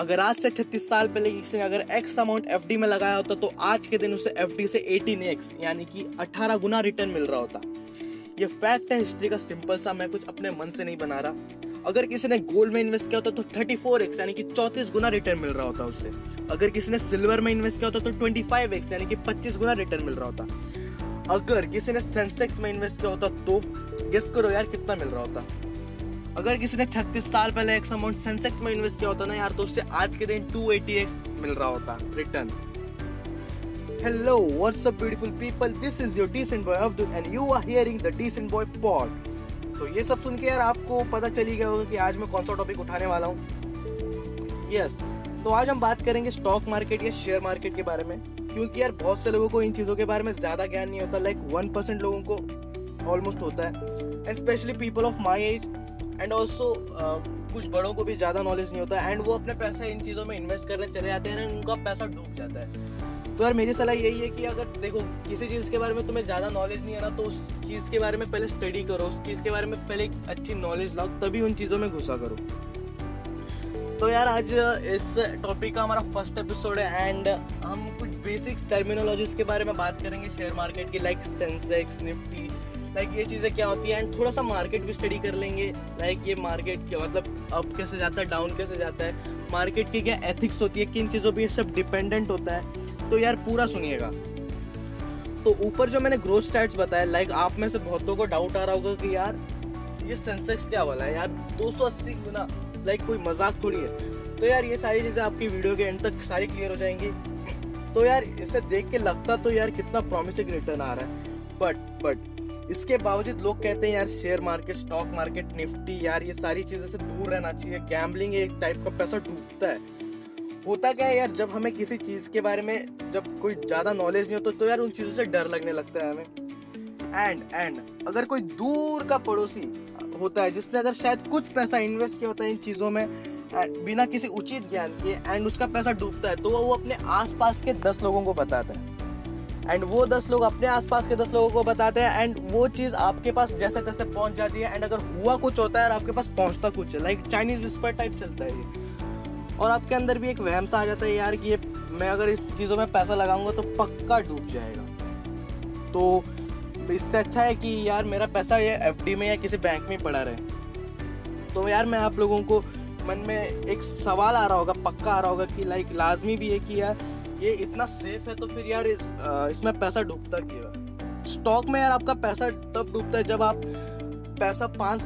अगर आज से 36 साल पहले किसी ने अगर एक्स अमाउंट एफडी में लगाया होता तो आज के दिन उसे एफडी से 18 एक्स यानी कि 18 गुना रिटर्न मिल रहा होता। ये फैक्ट है हिस्ट्री का सिंपल सा, मैं कुछ अपने मन से नहीं बना रहा। अगर किसी ने गोल्ड में इन्वेस्ट किया होता तो 34 एक्स यानी कि चौतीस गुना रिटर्न मिल रहा होता उससे अगर किसी ने सिल्वर में इन्वेस्ट किया होता तो 25 एक्स यानी कि 25 गुना रिटर्न मिल रहा होता। अगर किसी ने सेंसेक्स में इन्वेस्ट किया होता तो गेस करो यार कितना मिल रहा होता। अगर किसी ने 36 साल पहले एक्स अमाउंट सेंसेक्स में इन्वेस्ट किया होता ना यार तो उससे आज के दिन 280 एक्स मिल रहा होता return hello what's up beautiful people this is your decent boy Abdul and you are hearing the decent boy pod तो ये सब सुन के यार आपको पता चली गया होगा कि आज मैं कौन सा टॉपिक उठाने वाला हूँ। यस yes, तो आज हम बात करेंगे स्टॉक मार्केट या शेयर मार्केट के बारे में क्योंकि यार बहुत से लोगों को इन चीज़ों के बारे में ज़्यादा ज्ञान नहीं होता लाइक वन परसेंट लोगों को ऑलमोस्ट होता है specially people of my age and also कुछ बड़ों को भी ज़्यादा नॉलेज नहीं होता एंड वो अपने पैसा इन चीज़ों में इन्वेस्ट करने चले जाते हैं एंड उनका पैसा डूब जाता है। तो यार मेरी सलाह यही है कि अगर देखो, किसी चीज़ के बारे में तुम्हें ज़्यादा नॉलेज नहीं है ना तो उस चीज़ के बारे में पहले स्टडी करो, उस चीज़ के बारे में पहले अच्छी नॉलेज लाओ, तभी उन चीज़ों में घुसा करो। तो यार आज इस टॉपिक का हमारा फ़र्स्ट एपिसोड है एंड हम कुछ बेसिक टर्मिनोलॉजीज के बारे में बात करेंगे शेयर मार्केट की लाइक सेंसेक्स निफ्टी लाइक ये चीज़ें क्या होती हैं? एंड थोड़ा सा मार्केट भी स्टडी कर लेंगे। लाइक ये मार्केट क्या मतलब अप कैसे जाता है डाउन कैसे जाता है? मार्केट की क्या एथिक्स होती है? किन चीज़ों पर सब डिपेंडेंट होता है? तो यार, पूरा सुनिएगा। तो ऊपर जो मैंने ग्रोथ स्टैट्स बताया लाइक आप में से बहुतों को डाउट आ रहा होगा कि यार, ये सेंसेक्स क्या वाला है? यार 280 गुना लाइक कोई मज़ाक थोड़ी है। तो यार, ये सारी चीज़ें आपकी वीडियो के एंड तक सारी क्लियर हो जाएँगी। तो यार, इसे देख के लगता तो यार कितना प्रॉमिसिंग रिटर्न आ रहा है। बट बट इसके बावजूद लोग कहते हैं, यार share market stock market Nifty यार, ये सारी चीज़ें से दूर रहना चाहिए। गैम्बलिंग एक टाइप का पैसा डूबता है। होता क्या है, यार, जब हमें किसी चीज़ के बारे में जब कोई ज़्यादा नॉलेज नहीं होता तो यार उन चीज़ों से डर लगने लगता है हमें। एंड एंड अगर कोई दूर का पड़ोसी होता है, जिसने अगर शायद कुछ पैसा इन्वेस्ट किया होता है इन चीज़ों में बिना किसी उचित ज्ञान के एंड उसका पैसा डूबता है तो वो अपने आसपास के दस लोगों को बताता है। एंड वो दस लोग अपने आसपास के दस लोगों को बताते हैं एंड वो चीज़ आपके पास जैसे तैसे पहुँच जाती है एंड अगर हुआ कुछ होता है और आपके पास पहुँचता कुछ है लाइक चाइनीज़ विस्पर टाइप चलता है ये। और आपके अंदर भी एक वहम सा आ जाता है, यार, कि ये मैं अगर इस चीज़ों में पैसा लगाऊँगा तो पक्का डूब जाएगा। तो इससे अच्छा है कि यार, मेरा पैसा ये एफडी में या किसी बैंक में पड़ा रहे। तो यार, मैं आप लोगों को मन में एक सवाल आ रहा होगा, पक्का आ रहा होगा कि लाइक लाजमी भी है कि यार ये इतना सेफ़ है तो फिर यार इस, आ, इसमें पैसा डूबता क्यों है? स्टॉक में यार आपका पैसा तब डूबता है जब आप पैसा पाँच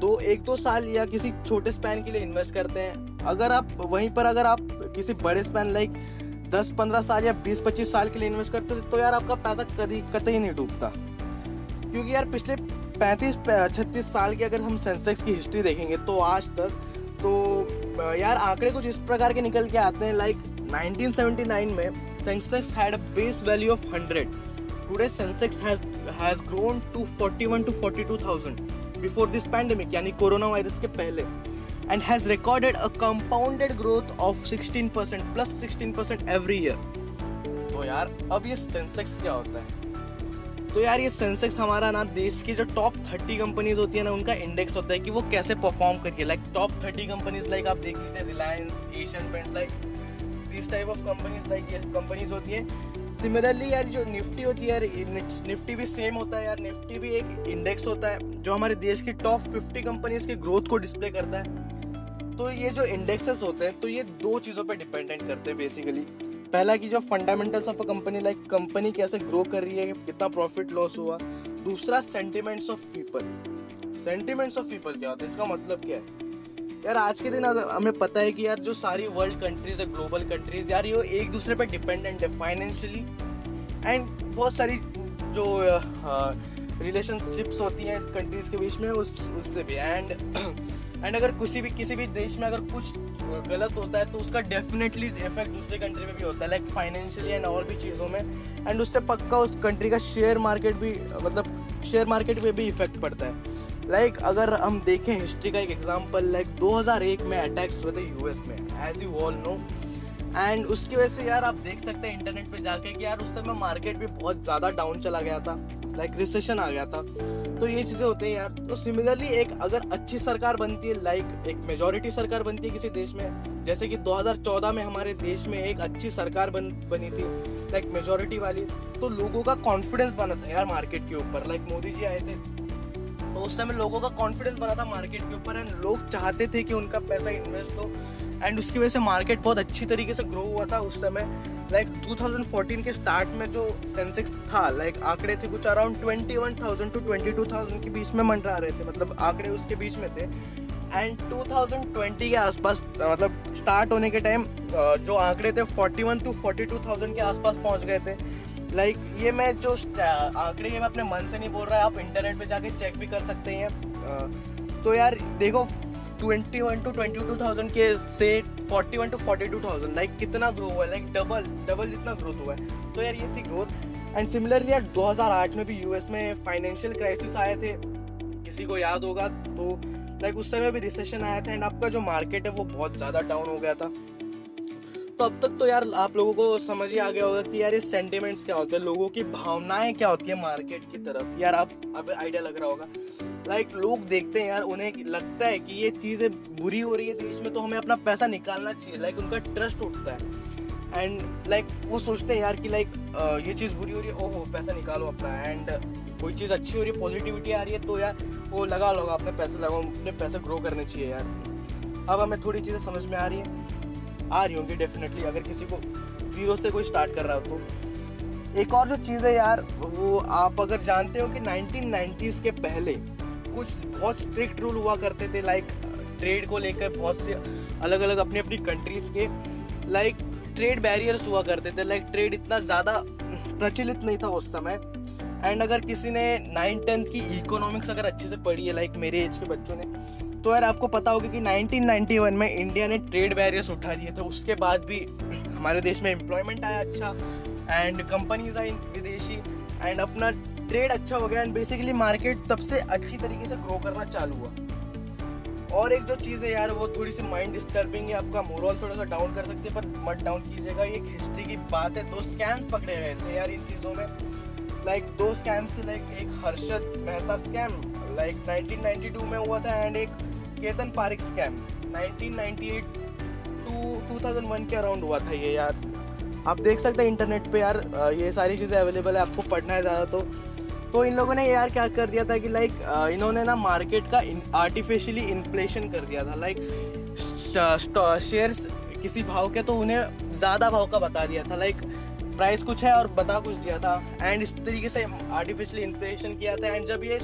दो एक दो साल या किसी छोटे स्पैन के लिए इन्वेस्ट करते हैं। अगर आप वहीं पर अगर आप किसी बड़े स्पैन लाइक दस पंद्रह साल या बीस पच्चीस साल के लिए इन्वेस्ट करते तो यार आपका पैसा कभी कतई नहीं डूबता। क्योंकि यार पिछले पैंतीस छत्तीस साल की अगर हम सेंसेक्स की हिस्ट्री देखेंगे तो आज तक तो यार आंकड़े कुछ इस प्रकार के निकल के आते हैं लाइक 1979 में Sensex had a base value of 100 today Sensex has grown to 41 to 42000 before this pandemic यानी कोरोना वायरस के पहले, and has recorded a compounded growth of 16% plus 16% every year. तो यार, अब ये सेंसेक्स क्या होता है? तो यार ये सेंसेक्स हमारा ना देश की जो टॉप थर्टी कंपनीज़ होती है ना, उनका इंडेक्स होता है कि वो कैसे परफॉर्म करती है like top thirty companies like आप देख लीजिए Reliance Asian Paint like this type of companies like ये कंपनीज़ होती है। सिमिलरली यार, जो निफ्टी होती है, यार, निफ्टी भी सेम होता है, यार। निफ्टी भी एक इंडेक्स होता है, जो हमारे देश की टॉप फिफ्टी कंपनीज़ की ग्रोथ को डिस्प्ले करता है। तो ये जो इंडेक्सेस होते हैं तो ये दो चीज़ों पे डिपेंडेंट करते हैं बेसिकली पहला की जो fundamentals of a company like company कैसे ग्रो कर रही है, कितना प्रॉफिट लॉस हुआ। दूसरा sentiments of people sentiments of people क्या होता है? इसका मतलब क्या है? यार, आज के दिन अगर हमें पता है कि यार, जो सारी वर्ल्ड कंट्रीज़ है ग्लोबल कंट्रीज़ यार, ये एक दूसरे पर डिपेंडेंट है फाइनेंशियली एंड बहुत सारी जो रिलेशनशिप्स होती हैं कंट्रीज़ के बीच में, उस, उससे भी. एंड एंड अगर किसी भी किसी भी देश में अगर कुछ गलत होता है तो उसका डेफिनेटली इफ़ेक्ट दूसरे कंट्री में भी होता है लाइक फाइनेंशियली एंड और भी चीज़ों में. एंड उससे पक्का उस कंट्री का शेयर मार्केट भी मतलब शेयर मार्केट में भी इफ़ेक्ट पड़ता है. लाइक like, अगर हम देखें हिस्ट्री का एक एग्जांपल लाइक like, 2001 में अटैक्स हुए थे यूएस में as you all know and उसकी वजह से यार आप देख सकते हैं इंटरनेट पे जाके कि यार उस समय मार्केट भी बहुत ज़्यादा डाउन चला गया था. लाइक रिसेशन आ गया था. तो ये चीज़ें होती हैं यार. तो सिमिलरली एक अगर अच्छी सरकार बनती है लाइक एक मेजोरिटी सरकार बनती है किसी देश में जैसे कि 2014 में हमारे देश में एक अच्छी सरकार बन बनी थी लाइक मेजोरिटी वाली तो लोगों का कॉन्फिडेंस बना था यार मार्केट के ऊपर. लाइक मोदी जी आए थे तो उस समय लोगों का कॉन्फिडेंस बना था मार्केट के ऊपर एंड लोग चाहते थे कि उनका पैसा इन्वेस्ट हो। एंड उसकी वजह से मार्केट बहुत अच्छी तरीके से ग्रो हुआ था उस समय। लाइक like 2014 के स्टार्ट में जो सेंसेक्स था लाइक like आंकड़े थे कुछ अराउंड 21,000 टू 22,000 के बीच में मंडरा रहे थे मतलब आंकड़े उसके बीच में थे। एंड 2020 के आसपास मतलब स्टार्ट होने के टाइम जो आंकड़े थे 41 टू 42,000 के आसपास पहुँच गए थे। लाइक like, ये मैं जो आंकड़े मैं अपने मन से नहीं बोल रहा है आप इंटरनेट पे जाके चेक भी कर सकते हैं। तो यार देखो twenty one to twenty two thousand के से forty one to forty two thousand like कितना ग्रो हुआ है? लाइक डबल डबल जितना ग्रोथ हुआ है। तो यार ये थी ग्रोथ एंड सिमिलरली यार 2008 में भी यूएस में फाइनेंशियल क्राइसिस आए थे। किसी को याद होगा तो लाइक उस समय भी रिसेशन आया था एंड आपका जो मार्केट है वो बहुत ज़्यादा डाउन हो गया था। तो अब तक तो यार आप लोगों को समझ ही आ गया होगा कि यार ये सेंटिमेंट्स क्या होते हैं लोगों की भावनाएँ क्या होती है मार्केट की तरफ़। यार आप अब आइडिया लग रहा होगा। लाइक like, लोग देखते हैं यार उन्हें लगता है कि ये चीज़ें बुरी हो रही है देश में तो हमें अपना पैसा निकालना चाहिए। लाइक like, उनका ट्रस्ट उठता है। एंड लाइक like, वो सोचते हैं यार कि लाइक like, ये चीज़ बुरी हो रही है ओहो पैसा निकालो अपना। एंड कोई चीज़ अच्छी हो रही है पॉजिटिविटी आ रही है तो यार वो लगा लोगा अपने पैसे लगाओ अपने पैसे ग्रो करने चाहिए यार। अब हमें थोड़ी चीज़ें समझ में आ रही है। आ रही होंगी डेफिनेटली अगर किसी को ज़ीरो से कोई स्टार्ट कर रहा हो तो। एक और जो चीज़ है यार, वो आप अगर जानते हो कि 1990s के पहले कुछ बहुत स्ट्रिक्ट रूल हुआ करते थे लाइक ट्रेड को लेकर बहुत से अलग अलग अपनी अपनी कंट्रीज़ के लाइक ट्रेड बैरियर्स हुआ करते थे। लाइक ट्रेड इतना ज़्यादा प्रचलित नहीं था उस समय। एंड अगर किसी ने नाइन टेंथ की इकोनॉमिक्स अगर अच्छे से पढ़ी है लाइक मेरे एज के बच्चों ने तो यार आपको पता होगा कि 1991 में इंडिया ने ट्रेड बैरियर्स उठा दिए थे उसके बाद भी हमारे देश में एम्प्लॉयमेंट आया अच्छा एंड कंपनीज़ आई विदेशी एंड अपना ट्रेड अच्छा हो गया एंड बेसिकली मार्केट तब से अच्छी तरीके से ग्रो करना चालू हुआ। और एक जो चीज़ है यार वो थोड़ी सी माइंड डिस्टर्बिंग है आपका मोरल थोड़ा सा डाउन कर सकती है पर मत डाउन कीजिएगा ये हिस्ट्री की बात है दो स्कैम्स पकड़े गए थे यार इन चीज़ों में। लाइक like, दो स्कैम्स थे लाइक एक हर्षद मेहता स्कैम लाइक 1992 में हुआ था एंड एक केतन पारिक स्कैम 1998 टू 2001 के अराउंड हुआ था ये यार। आप देख सकते हैं इंटरनेट पे यार ये सारी चीज़ें अवेलेबल है, आपको पढ़ना है ज़्यादा तो। तो इन लोगों ने यार क्या कर दिया था कि लाइक इन्होंने ना मार्केट का आर्टिफिशियली इन्फ्लेशन कर दिया था। लाइक शेयर्स किसी भाव के तो उन्हें ज़्यादा भाव का बता दिया था। लाइक प्राइस कुछ है और बता कुछ दिया था। एंड इस तरीके से आर्टिफिशियली इन्फ्लेशन किया था। एंड जब ये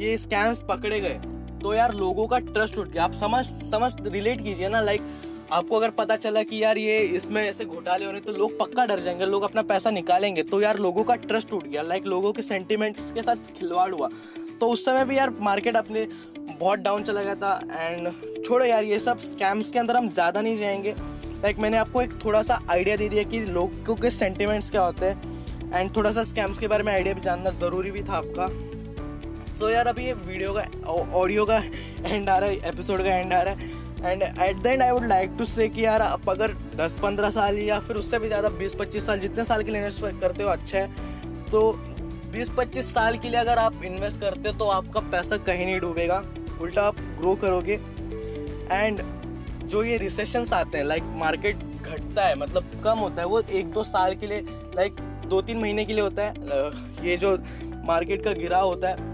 ये स्कैम्स पकड़े गए तो यार लोगों का ट्रस्ट उठ गया। आप समझ समझ रिलेट कीजिए ना लाइक आपको अगर पता चला कि यार ये इसमें ऐसे घोटाले हो रहे तो लोग पक्का डर जाएँगे, लोग अपना पैसा निकालेंगे। तो यार लोगों का ट्रस्ट उठ गया। लाइक लोगों के सेंटिमेंट्स के साथ खिलवाड़ हुआ। तो उस समय भी यार मार्केट अपने बहुत डाउन चला गया था। एंड छोड़ो यार, ये सब स्कैम्स के अंदर हम ज़्यादा नहीं जाएँगे। लाइक मैंने आपको एक थोड़ा सा आइडिया दे दिया कि लोगों के सेंटिमेंट्स क्या होते हैं। एंड थोड़ा सा स्कैम्स के बारे में आइडिया भी जानना ज़रूरी भी था आपका। सो so, यार अभी ये वीडियो का ऑडियो का एंड आ रहा है एपिसोड का एंड आ रहा है. And at the end I would like to say कि यार आप अगर 10-15 साल या फिर उससे भी ज़्यादा 20-25 साल जितने साल के लिए इन्वेस्ट करते हो अच्छा है. तो 20-25 साल के लिए अगर आप इन्वेस्ट करते हो तो आपका पैसा कहीं नहीं डूबेगा. उल्टा आप ग्रो करोगे. एंड जो ये रिसेशंस आते हैं लाइक मार्केट घटता है मतलब कम होता है वो एक दो साल के लिए लाइक दो तीन महीने के लिए होता है. ये जो मार्केट का गिरा होता है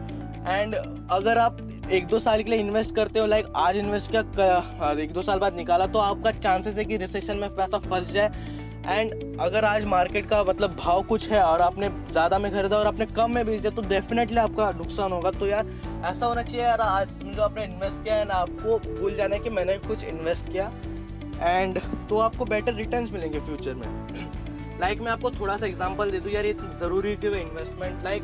एंड अगर आप एक दो साल के लिए इन्वेस्ट करते हो लाइक आज इन्वेस्ट किया हाँ, एक दो साल बाद निकाला तो आपका चांसेस है कि रिसेशन में पैसा फंस जाए। एंड अगर आज मार्केट का मतलब भाव कुछ है और आपने ज़्यादा में खरीदा और आपने कम में बेचा तो डेफिनेटली आपका नुकसान होगा। तो यार ऐसा होना चाहिए यार आज समझो आपने इन्वेस्ट किया ना आपको भूल जाना है कि मैंने कुछ इन्वेस्ट किया। एंड तो आपको बेटर रिटर्न्स मिलेंगे फ्यूचर में। लाइक like, मैं आपको थोड़ा सा एग्जांपल दे दूँ यार ये ज़रूरी क्यों इन्वेस्टमेंट लाइक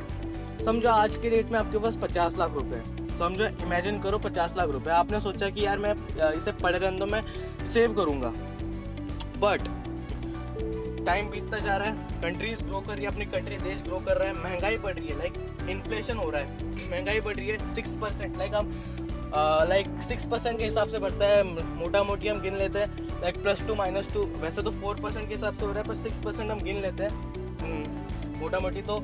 समझो आज के रेट में आपके पास पचास लाख रुपए समझो इमेजिन करो पचास लाख रुपए। आपने सोचा कि यार मैं इसे पड़े रहने दो मैं सेव करूँगा। बट टाइम बीतता जा रहा है कंट्रीज़ ग्रो कर रही है अपनी कंट्री देश ग्रो कर रहा है महँगाई बढ़ रही है लाइक इन्फ्लेशन हो रहा है। महँगाई बढ़ रही है सिक्स परसेंट लाइक हम लाइक सिक्स परसेंट के हिसाब से बढ़ता है मोटा मोटी हम गिन लेते हैं like plus two minus two वैसे तो फोर परसेंट के हिसाब से हो रहा है पर सिक्स परसेंट हम गिन लेते हैं। हम्म, मोटा मोटी तो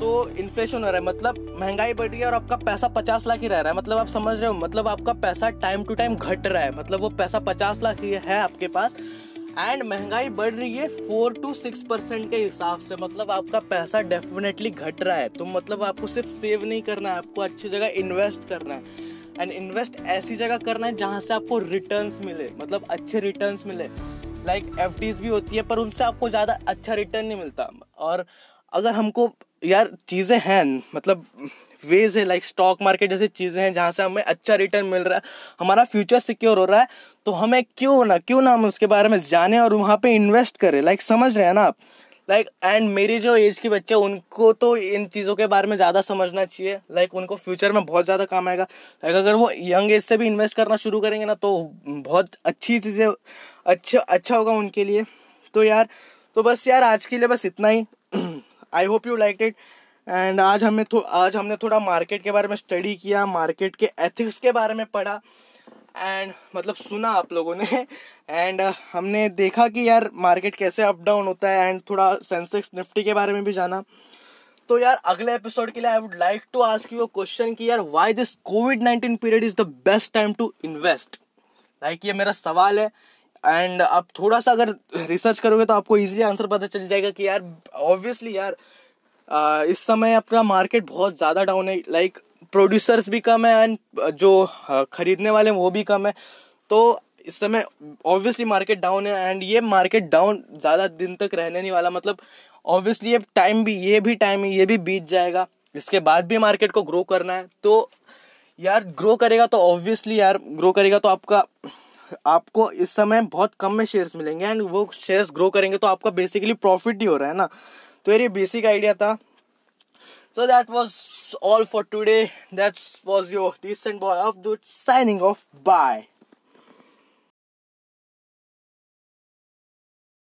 तो इन्फ्लेशन हो रहा है। मतलब महँगाई बढ़ रही है और आपका पैसा पचास लाख ही रह रहा है। मतलब आप समझ रहे हो? मतलब आपका पैसा टाइम टू टाइम घट रहा है। मतलब वो पैसा पचास लाख ही है आपके पास। एंड महँगाई बढ़ रही है फोर टू सिक्स परसेंट के हिसाब से। मतलब आपका पैसा डेफिनेटली घट रहा है। तो मतलब आपको सिर्फ़ सेव नहीं करना है। आपको अच्छी जगह इन्वेस्ट करना है। एंड इन्वेस्ट ऐसी जगह करना है जहाँ से आपको रिटर्न्स मिले। मतलब अच्छे रिटर्न्स मिले। लाइक एफ़ भी होती है, पर उनसे आपको ज़्यादा अच्छा रिटर्न नहीं मिलता। और अगर हमको यार, चीज़ें हैं मतलब वेज है लाइक स्टॉक मार्केट जैसी चीज़ें हैं जहाँ से हमें अच्छा रिटर्न मिल रहा है। हमारा फ्यूचर सिक्योर हो रहा है तो हमें क्यों ना क्यों ना हम उसके बारे में जाने और वहाँ पे इन्वेस्ट करें। लाइक समझ रहे हैं ना आप? लाइक एंड मेरी जो एज के बच्चे उनको तो इन चीज़ों के बारे में ज़्यादा समझना चाहिए। लाइक उनको फ्यूचर में बहुत ज़्यादा काम आएगा। लाइक अगर वो यंग एज से भी इन्वेस्ट करना शुरू करेंगे ना तो बहुत अच्छी चीज़ें अच्छा अच्छा होगा उनके लिए। तो यार तो बस यार, आज के लिए बस इतना ही। I hope you like it and आज हमें थो, आज हमने थोड़ा मार्केट के बारे में स्टडी किया मार्केट के एथिक्स के बारे में पढ़ा एंड मतलब सुना आप लोगों ने। एंड uh, हमने देखा कि यार मार्केट कैसे अप डाउन होता है एंड थोड़ा सेंसेक्स निफ्टी के बारे में भी जाना। तो यार अगले एपिसोड के लिए I would like to ask you question कि यार why this COVID nineteen period is the best time to invest like ये मेरा सवाल है। एंड आप थोड़ा सा अगर रिसर्च करोगे तो आपको इजीली आंसर पता चल जाएगा कि यार ऑब्वियसली यार आ, इस समय अपना मार्केट बहुत ज़्यादा डाउन है। लाइक प्रोड्यूसर्स भी कम है एंड जो खरीदने वाले वो भी कम है। तो इस समय ऑब्वियसली मार्केट डाउन है एंड ये मार्केट डाउन ज़्यादा दिन तक रहने नहीं वाला। मतलब ऑब्वियसली ये टाइम भी ये भी टाइम ये भी बीत जाएगा। इसके बाद भी मार्केट को ग्रो करना है। तो यार ग्रो करेगा तो ऑब्वियसली यार ग्रो करेगा तो आपका आपको इस समय बहुत कम में शेयर्स मिलेंगे एंड वो शेयर्स ग्रो करेंगे तो आपका बेसिकली प्रॉफिट ही हो रहा है ना तो ये बेसिक आइडिया था so that was all for today That was your decent boy of signing off. Bye.